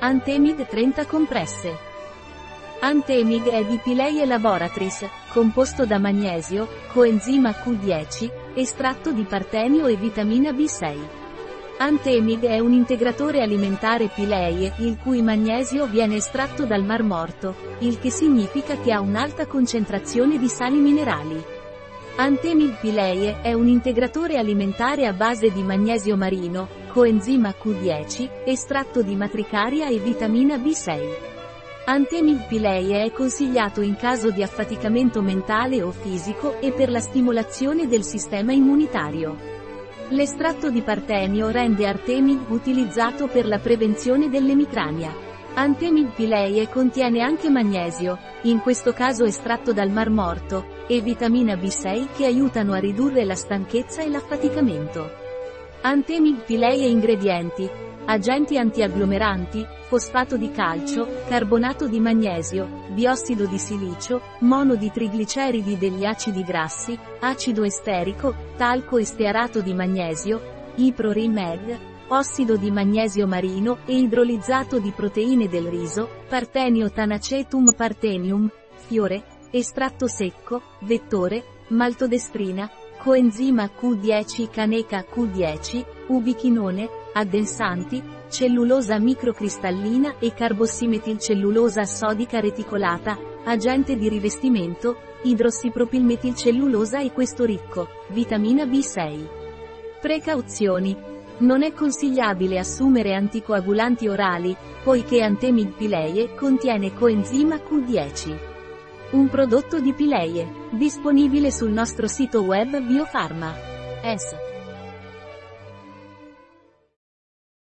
Antemig 30 compresse. Antemig è di Pileie Laboratories, composto da magnesio, coenzima Q10, estratto di partenio e vitamina B6. Antemig è un integratore alimentare Pileie, il cui magnesio viene estratto dal Mar Morto, il che significa che ha un'alta concentrazione di sali minerali. Antemig Pileie è un integratore alimentare a base di magnesio marino, coenzima Q10, estratto di matricaria e vitamina B6. Antemig Pileie è consigliato in caso di affaticamento mentale o fisico e per la stimolazione del sistema immunitario. L'estratto di partenio rende Artemig utilizzato per la prevenzione dell'emicrania. Antemig Pileie contiene anche magnesio, in questo caso estratto dal Mar Morto, e vitamina B6 che aiutano a ridurre la stanchezza e l'affaticamento. Antemig Pileie ingredienti. Agenti antiagglomeranti, fosfato di calcio, carbonato di magnesio, biossido di silicio, mono di trigliceridi degli acidi grassi, acido esterico, talco e stearato di magnesio, iprorimeg, ossido di magnesio marino e idrolizzato di proteine del riso, partenio tanacetum partenium, fiore, estratto secco, vettore, maltodestrina, coenzima Q10 caneca Q10, ubichinone, addensanti, cellulosa microcristallina e carbossimetilcellulosa sodica reticolata, agente di rivestimento, idrossipropilmetilcellulosa e questo ricco, vitamina B6. Precauzioni. Non è consigliabile assumere anticoagulanti orali, poiché Antemig pileie contiene coenzima Q10. Un prodotto di Pileie, disponibile sul nostro sito web Biofarma. S.